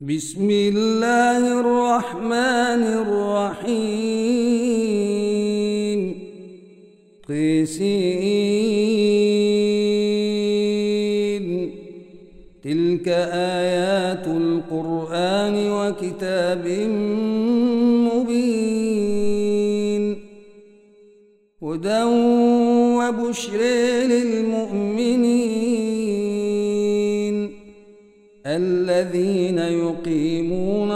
بسم الله الرحمن الرحيم. قيسين. تلك آيات القرآن وكتاب مبين. هدى وبشر للمؤمنين. الذين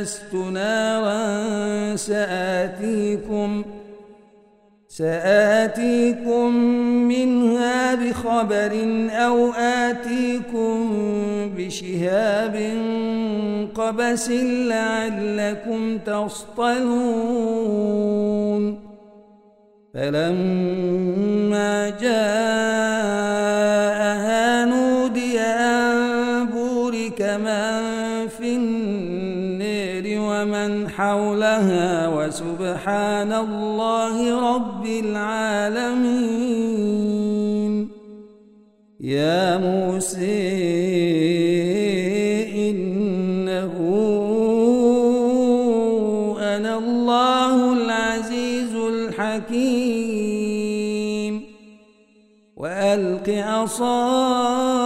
آنست نارا سآتيكم سآتيكم منها بخبر أو آتيكم بشهاب قبس لعلكم تصطلون. فلما جاءها بورك من في النير ومن حولها وسبحان الله رب العالمين. يا موسى إنه أنا الله العزيز الحكيم. وألق عصاك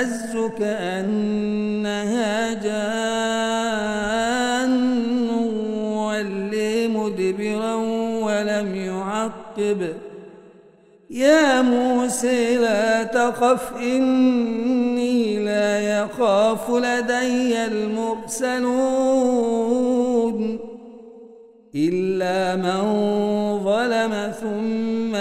تهتز كأنها جان ولي مدبرا ولم يعقب. يا موسى لا تخف إني لا يخاف لدي المرسلون. إلا من ظلم ثم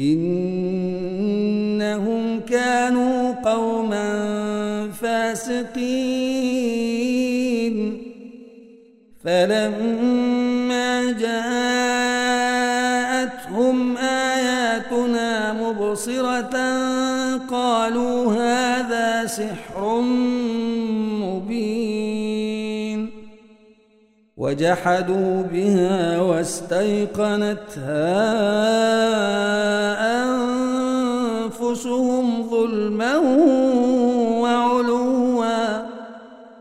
إنهم كانوا قوما فاسقين. فلما جاءتهم آياتنا مبصرة قالوا هذا سحر وجحدوا بها واستيقنتها أنفسهم ظلما وعلوا.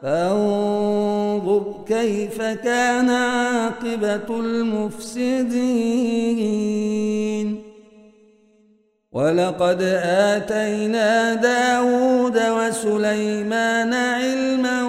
فانظر كيف كان عاقبة المفسدين. ولقد آتينا داود وسليمان علما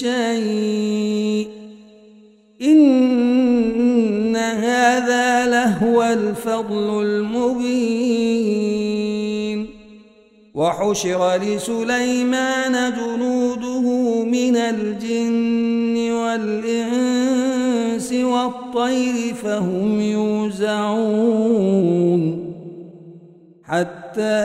شيء. إن هذا لهو الفضل المبين. وحشر لسليمان جنوده من الجن والإنس والطير فهم يوزعون. حتى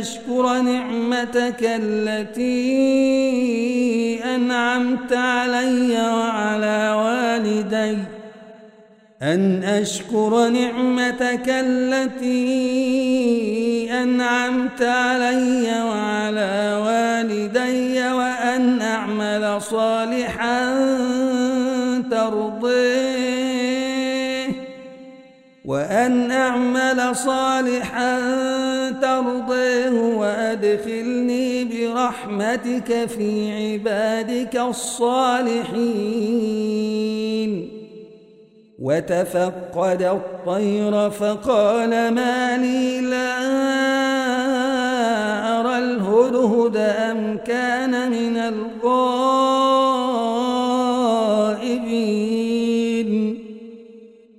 أشكر نعمتك التي أنعمت علي وعلى والدي. أن أشكر نعمتك التي أنعمت علي وعلى والدي وأن أعمل صالحا ترضيه وأن أعمل صالحا ترضيه وأدخلني برحمتك في عبادك الصالحين. وتفقد الطير فقال ما لي لا أرى الهدهد أم كان من الغائبين.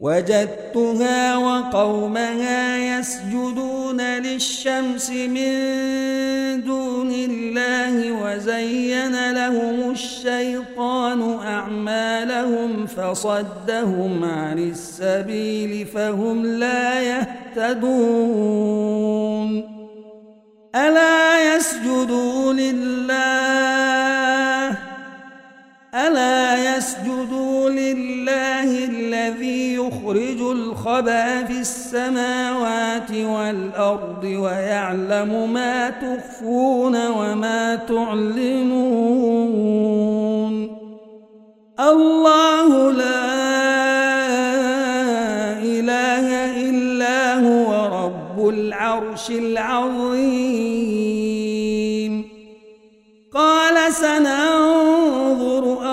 وجدتها وقومها يسجدون للشمس من دون الله وزين لهم الشيطان أعمالهم فصدهم عن السبيل فهم لا يهتدون. ألا يسجدوا لله؟ ألا يسجدوا لله الذي يخرج الخبأ في السماوات والأرض ويعلم ما تخفون وما تعلنون. الله لا إله إلا هو رب العرش العظيم. قال سننظر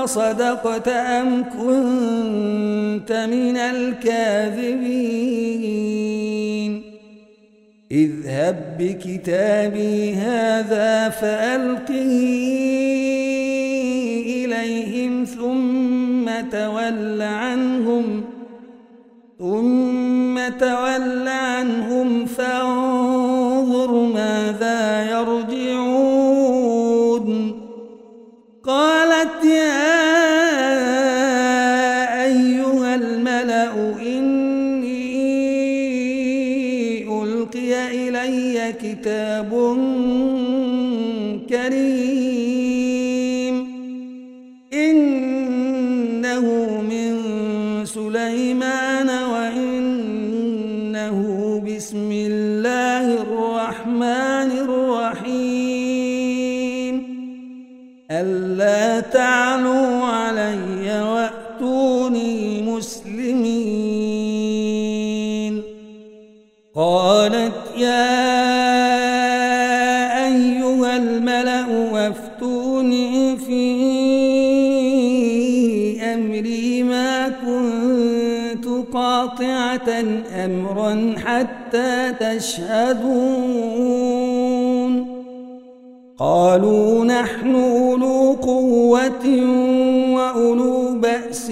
أصدقت أم كنت من الكاذبين؟ اذهب بكتابي هذا فألقه إليهم ثم تول عنهم ثم تول عنهم فانظر وأتوني مسلمين قالت يا أيها الملأ وافتوني في أمري ما كنت قاطعة أمرا حتى تشهدون. قالوا نحن أولو قوة وأولو بأس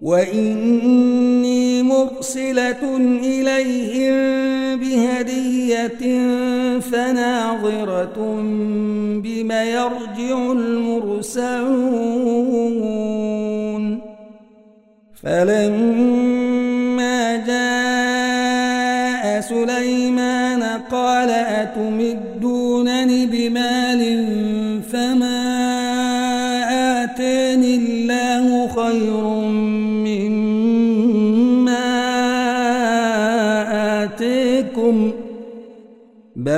وإني مرسلة إليهم بهدية فناظرة بما يرجع المرسلون فلما جاء سليمان قال أتمدونني بمال فما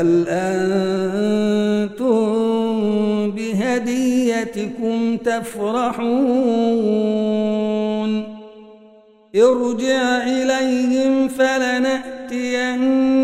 بل أنتم بهديتكم تفرحون ارجع إليهم فلنأتينهم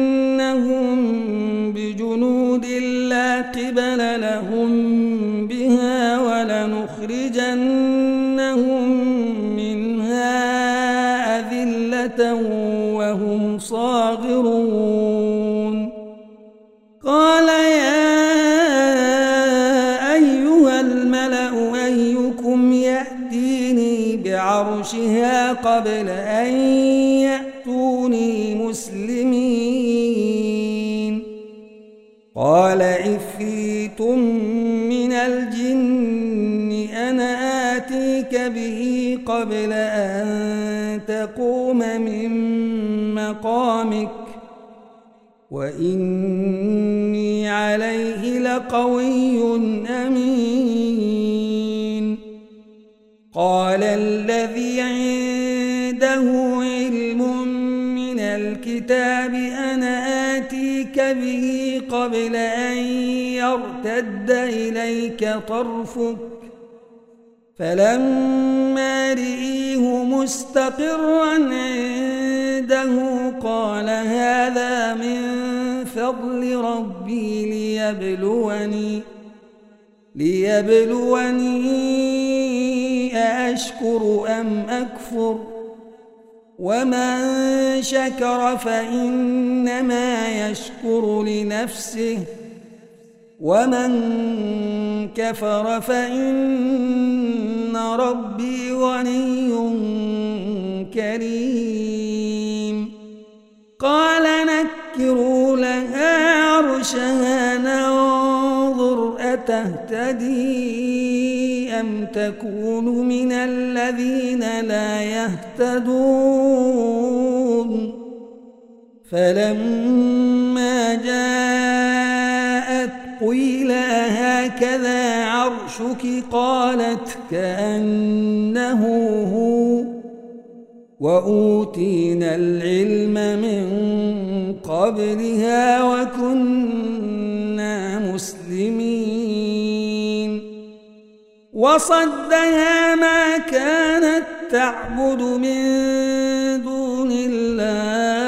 يرتد إليك طرفك فلما رئيه مستقرا عنده قال هذا من فضل ربي ليبلوني ليبلوني أأشكر أم أكفر ومن شكر فإنما يشكر لنفسه ومن كفر فإن ربي غني كريم. قال نكروا لها عرشها ننظر أتهتدي أم تكون من الذين لا يهتدون. فلما جاءت عرشك قالت كأنه هو وأوتينا العلم من قبلها وكنا مسلمين. وصدها ما كانت تعبد من دون الله.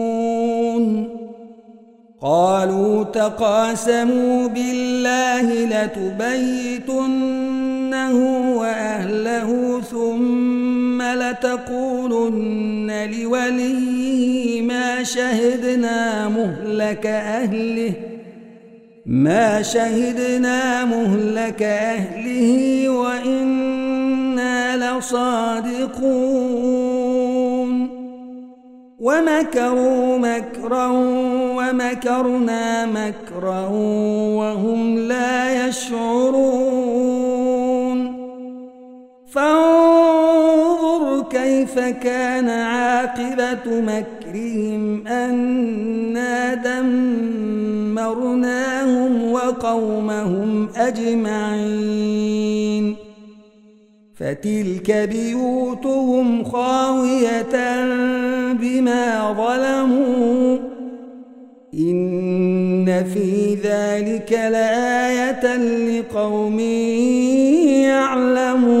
قالوا تقاسموا بالله لتبيتنه وأهله ثم لتقولن لوليه ما شهدنا مهلك أهله ما شهدنا مهلك أهله وإنا لصادقون. ومكروا مكرا ومكرنا مكرا وهم لا يشعرون. فانظر كيف كان عاقبة مكرهم أنا دمرناهم وقومهم أجمعين. فتلك بيوتهم خاوية بما ظلموا إن في ذلك لآية لقوم يعلمون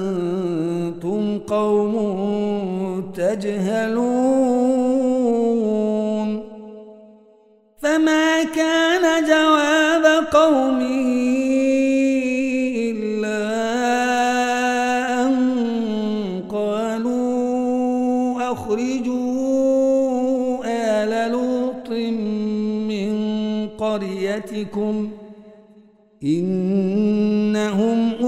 قوم تجهلون فما كان جواب قومه إلا أن قالوا أخرجوا آل لوط من قريتكم إنهم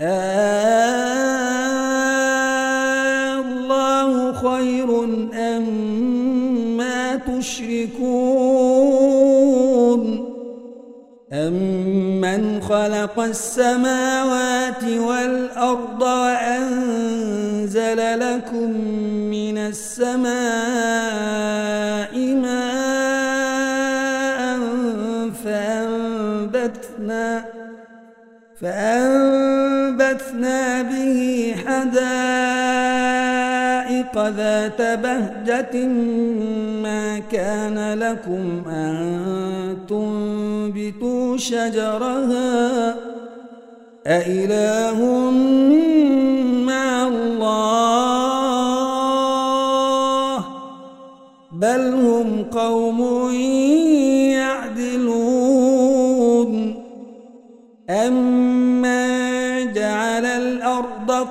آه الله خير أما تشركون. أمن خلق السماوات والأرض وأنزل لكم من السماء فأنبتنا به حدائق ذات بهجة ما كان لكم أن تنبتوا شجرها أإله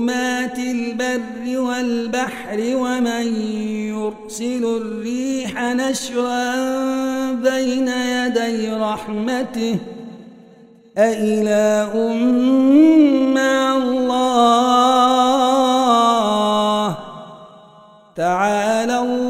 ظلمات البر والبحر ومن يرسل الريح نشرا بين يدي رحمته. أإله مع الله؟ تعالى الله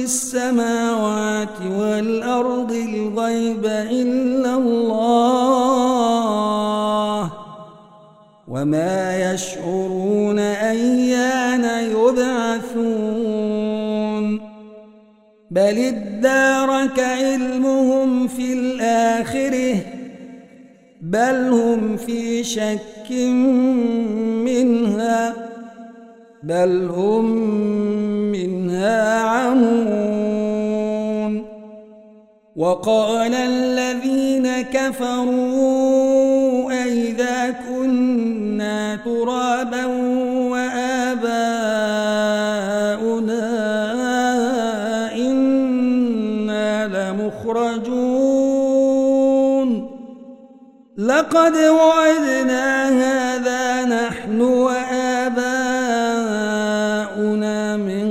في السماوات والأرض الغيب إلا الله وما يشعرون أيان يبعثون بل ادارك علمهم في الآخرة بل هم في شك منها بل هم منها عمون وقال الذين كفروا أئذا كنا ترابا وآباؤنا إنا لمخرجون. لقد وعدنا هذا نحن وآباؤنا من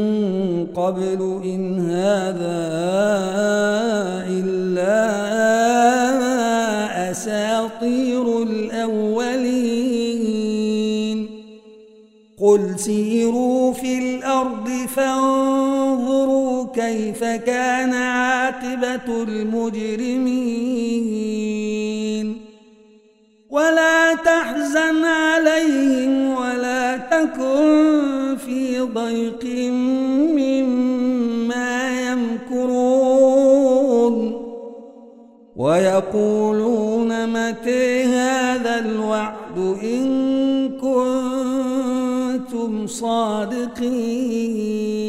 قبل إن هذا كان عاقبة المجرمين. ولا تحزن عليهم ولا تكن في ضيق مما يمكرون. ويقولون متى هذا الوعد إن كنتم صادقين.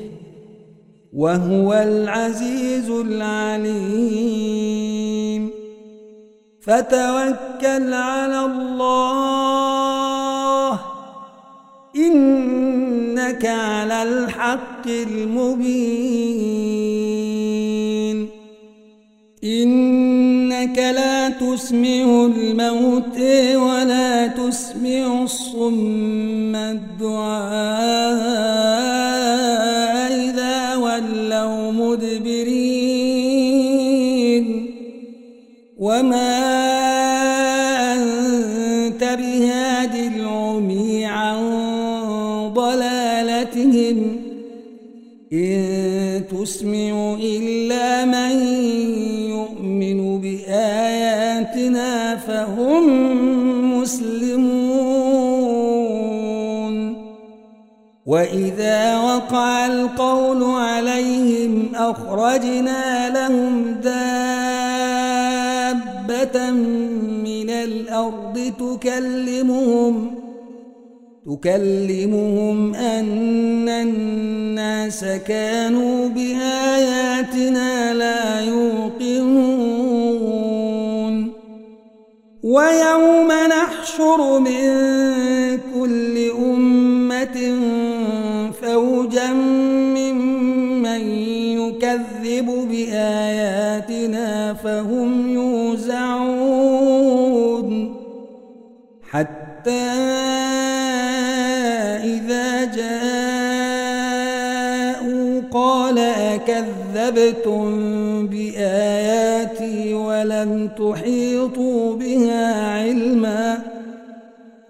وهو العزيز العليم. فتوكل على الله. إنك على الحق المبين. إنك لا تسمع الموت ولا تسمع الصم الدعاء إذا ولوا مدبرين وما أنت بهاد وإذا وقع القول عليهم أخرجنا لهم دابة من الأرض تكلمهم تكلمهم أن الناس كانوا بآياتنا لا يوقنون ويوم نحشر من حتى كذبتم بآياتي ولم تحيطوا بها علما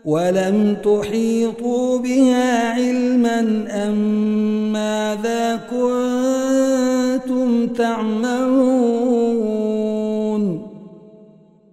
ولم تحيطوا بها علما أم ماذا كنتم تعملون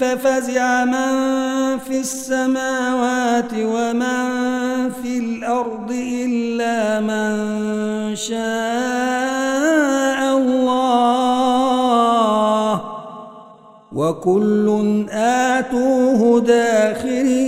ففزع من في السماوات ومن في الأرض إلا من شاء الله. وكل آتوه داخرين.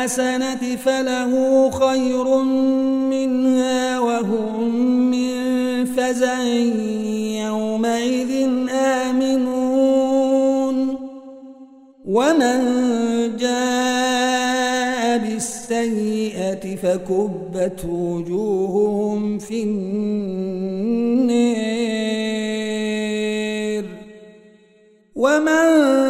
بالحسنة فله خير منها وهم من فزع يومئذ آمنون. ومن جاء بالسيئة فكبت وجوههم في النار. ومن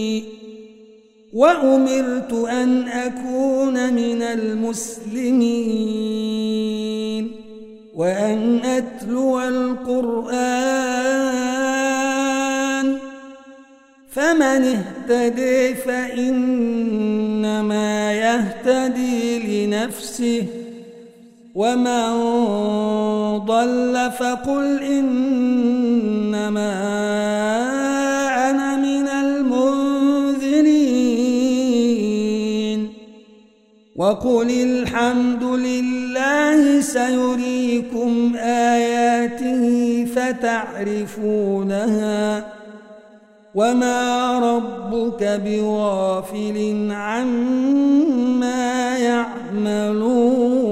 وأمرت أن أكون من المسلمين وأن أتلو القرآن. فمن اهتدي فإنما يهتدي لنفسه ومن ضل فقل إنما وقل الحمد لله سيريكم آياته فتعرفونها وما ربك بغافل عما يعملون